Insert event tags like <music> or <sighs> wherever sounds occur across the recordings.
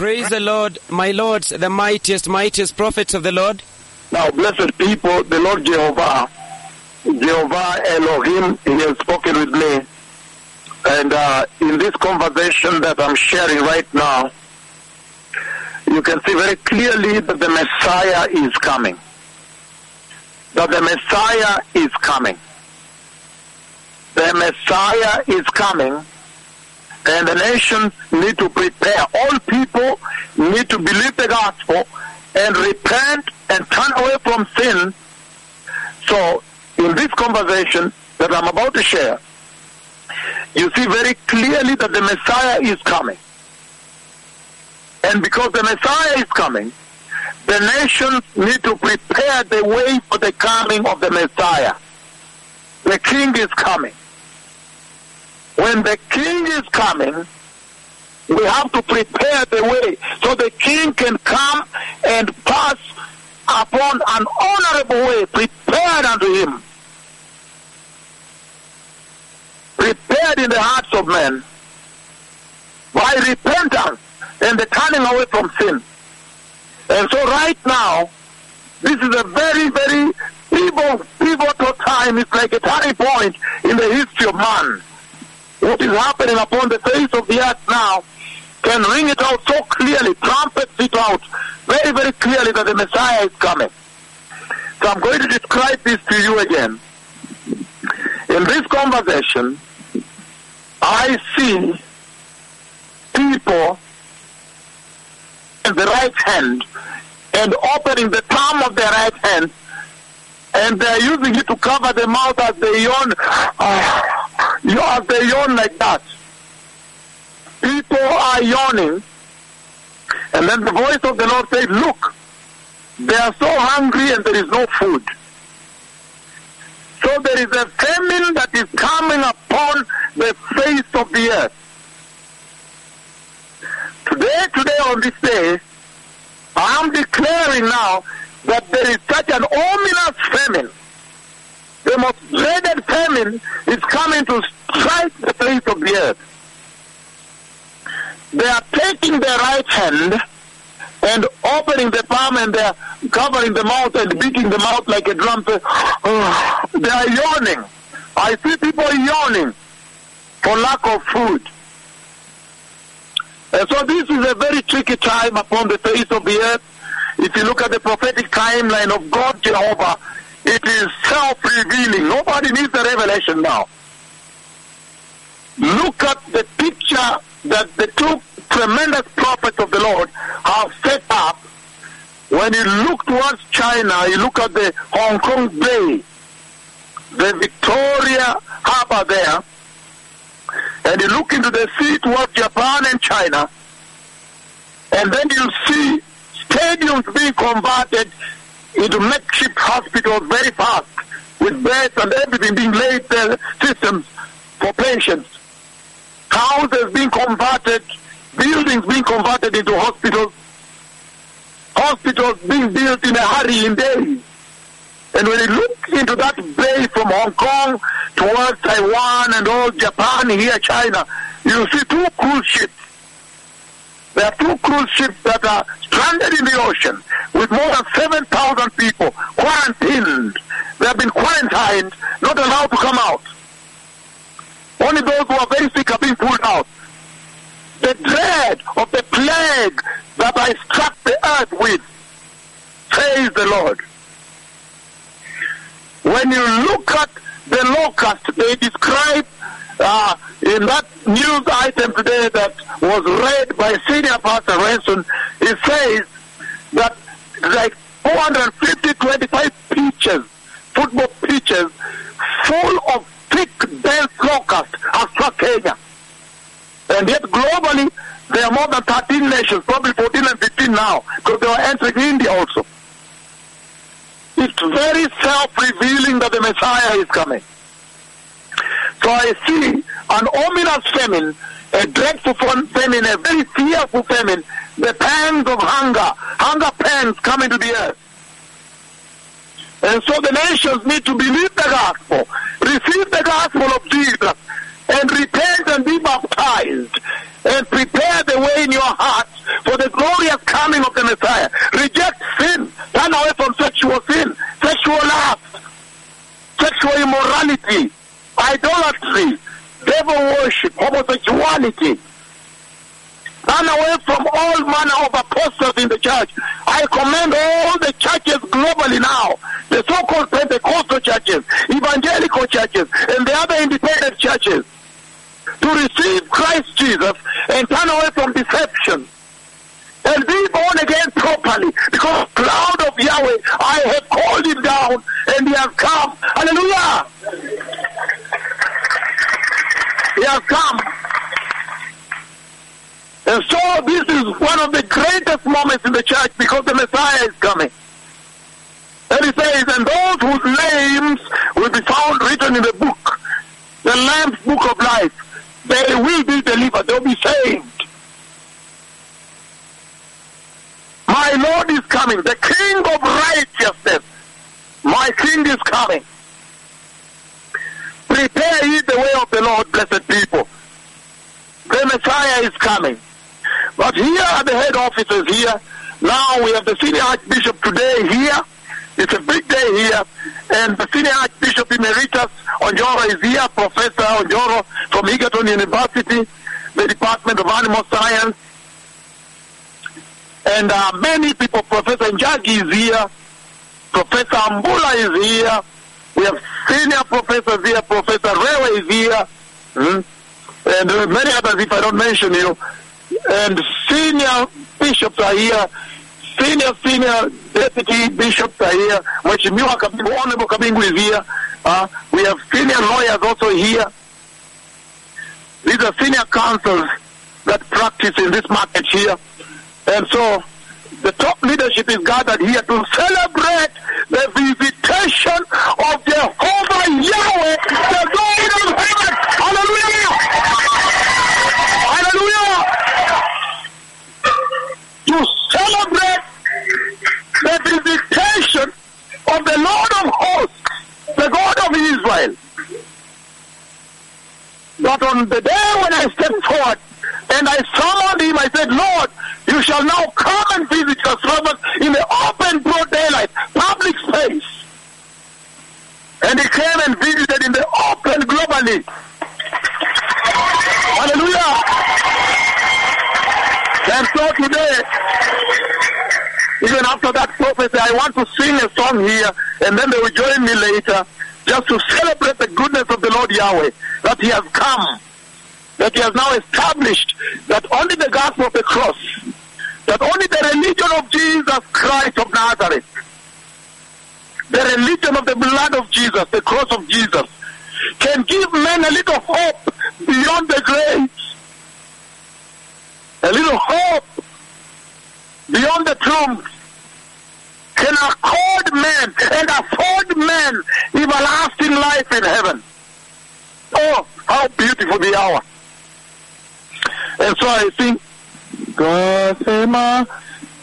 Praise the Lord, my lords, the mightiest, mightiest prophets of the Lord. Now, blessed people, the Lord Jehovah, Jehovah Elohim, He has spoken with me. And uh, in this conversation that I'm sharing right now, you can see very clearly that the Messiah is coming. That the Messiah is coming. The Messiah is coming, and the nations need to prepare. All people need to believe the gospel and repent and turn away from sin. So, in this conversation that I'm about to share, you see very clearly that the Messiah is coming. And because the Messiah is coming, the nations need to prepare the way for the coming of the Messiah. The King is coming. When the King is coming, we have to prepare the way so the King can come and pass upon an honorable way prepared unto him. Prepared in the hearts of men by repentance and the turning away from sin. And so right now, this is a very, very pivotal, pivotal time. It's like a turning point in the history of man. What is happening upon the face of the earth now can ring it out so clearly, trumpets it out very, very clearly that the Messiah is coming. So I'm going to describe this to you again. In this conversation, I see people in the right hand and opening the palm of their right hand and they're using it to cover the mouth as they yawn, ah. Uh, as they yawn like that. People are yawning, and then the voice of the Lord said, Look, they are so hungry and there is no food. So there is a famine that is coming upon the face of the earth. Today, today on this day, I am declaring now that there is such an ominous famine. The most dreaded famine is coming to strike the face of the earth. They are taking their right hand and opening the palm and they're covering the mouth and beating the mouth like a drum. <sighs> They are yawning. I see people yawning for lack of food. And so this is a very tricky time upon the face of the earth. If you look at the prophetic timeline of God Jehovah, it is self-revealing. Nobody needs the revelation now. Look at the picture that the two tremendous prophets of the Lord have set up. When you look towards China, you look at the Hong Kong Bay, the Victoria Harbor there, and you look into the sea towards Japan and China, and then you see stadiums being converted into makeshift hospitals very fast, with beds and everything being laid there, systems for patients. Houses being converted, buildings being converted into hospitals, hospitals being built in a hurry in days. And when you look into that bay from Hong Kong towards Taiwan and all Japan, here China, you see two cruise ships. There are two cruise ships that are stranded in the ocean with more than 7,000 people quarantined. They have been quarantined, not allowed to come out. Only those who are very sick are being pulled out. The dread of the plague that I struck the earth with, praise the Lord. When you look at the locust, they describe uh, in that news item today that was read by Senior Pastor Ranson, it says that like 450, 25 pitches, football pitches, full of thick, dense locusts have struck Kenya. And yet globally, there are more than 13 nations, probably 14 and 15 now, because they are entering India also. It's very self-revealing that the Messiah is coming. So I see an ominous famine, a dreadful famine, a very fearful famine, the pangs of hunger, hunger pangs coming to the earth. And so the nations need to believe the gospel, receive the gospel of Jesus, and repent and be baptized, and prepare the way in your hearts for the glorious coming of the Messiah. Reject sin. Turn away from sexual sin, sexual lust, sexual immorality, idolatry, devil worship, homosexuality. Turn away from all manner of apostles in the church. I commend all the churches globally now, the so-called Pentecostal churches, evangelical churches, and the other independent churches, to receive Christ Jesus and turn away from deception and be born again properly because cloud of Yahweh, I have called him down and he has come. Hallelujah. He has come. And so this is one of the greatest moments in the church because the Messiah is coming. And he says, and those whose names will be found written in the book, the Lamb's book of life, they will be delivered. They'll be saved. My Lord is coming, the King of righteousness. My King is coming. The way of the Lord, blessed people. The Messiah is coming. But here are the head officers here. Now we have the senior archbishop today here. It's a big day here. And the senior archbishop emeritus Onjoro is here, Professor Onjoro from Egerton University, the Department of Animal Science. And uh, many people, Professor Njagi is here, Professor Ambula is here. We have senior professors here, Professor is here. Hmm? And many others if I don't mention you and senior bishops are here, senior, senior deputy bishops are here, Mheshimiwa Kabingu, Honorable Kabingu is here, uh, we have senior lawyers also here. These are senior counsels that practice in this market here. And so the top leadership is gathered here to celebrate the visitation of Jehovah Yahweh, the God of heaven. Hallelujah! Hallelujah! To celebrate the visitation of the Lord of hosts, the God of Israel. But on the day when I stepped forward and I summoned him, I said, Lord, you shall now come and visit your servant in the open, broad daylight, public space. And he came and visited in the open globally. Hallelujah. And so today, even after that prophecy, I want to sing a song here, and then they will join me later, just to celebrate the goodness of the Lord Yahweh, that He has come, that He has now established that only the gospel of the cross, that only the religion of Jesus Christ of Nazareth, the religion of the blood of Jesus, the cross of Jesus, can give men a little hope beyond the grave. A little hope beyond the tomb can accord men and afford men everlasting life in heaven. Oh, how beautiful the hour. And so I think,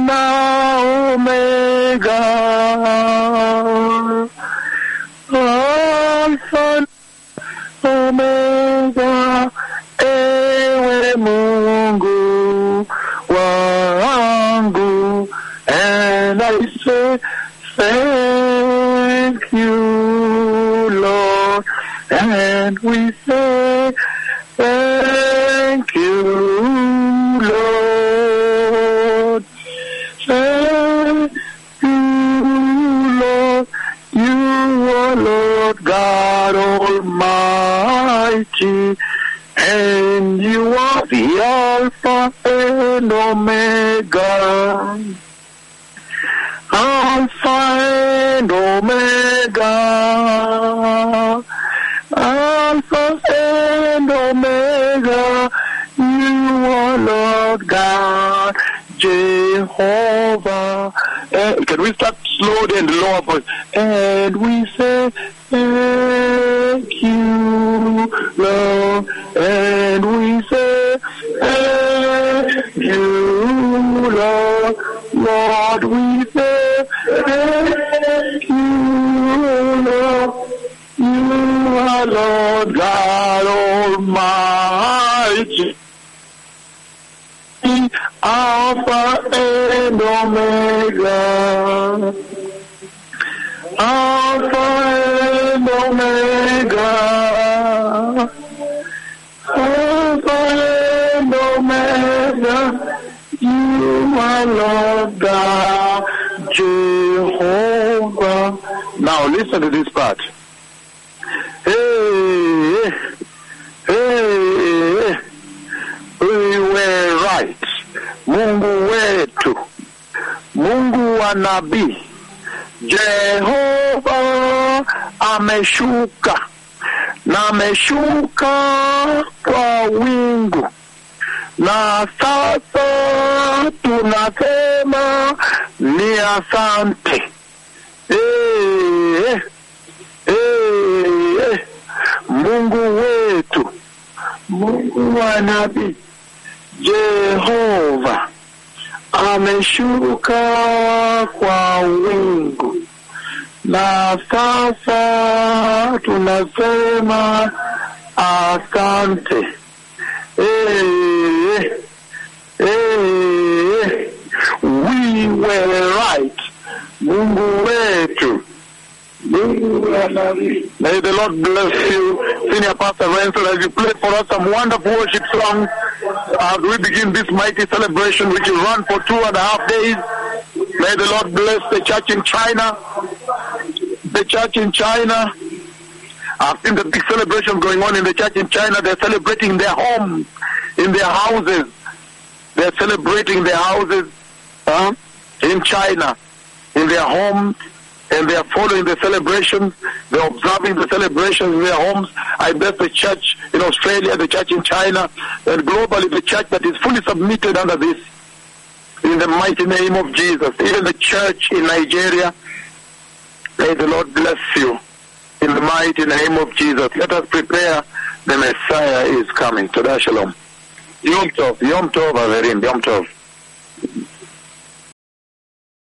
Na Omega, Lord God Almighty, and you are the Alpha and Omega. Alpha and Omega. Alpha and Omega. You are Lord God, Jehovah. Eh, can we start slowly and lower voice? And we say, thank you, Lord. And we say, thank you, Lord. Lord, we say, thank you, Lord. You are Lord God Almighty. Alpha and Omega. Alpha and Omega. Alpha and Omega. You are Lord God, Jehovah. Now listen to this part. Hey, hey, we were right. Mungu Mungu wa nabii. Jehova ameshuka na ameshuka kwa wingu, na sasa tunasema ni asante. Eh, eh, Mungu wetu, Mungu wa nabii Jehova ameshuka kwa wingu, na sasa tunasema asante. Eh, eh, we were right. Mungu wetu May the Lord bless you, Senior Pastor Renson, as you play for us some wonderful worship songs as we begin this mighty celebration which will run for two and a half days. May the Lord bless the church in China. The church in China. I've seen the big celebration going on in the church in China. They're celebrating in their homes, in their houses. They're celebrating their houses huh, in China, in their homes and they are following the celebrations. They're observing the celebrations in their homes. I bless the church in Australia, the church in China, and globally the church that is fully submitted under this. In the mighty name of Jesus. Even the church in Nigeria, may the Lord bless you. In the mighty name of Jesus. Let us prepare. The Messiah is coming. Toda Shalom. Yom Tov. Yom Tov, Averim. Yom Tov.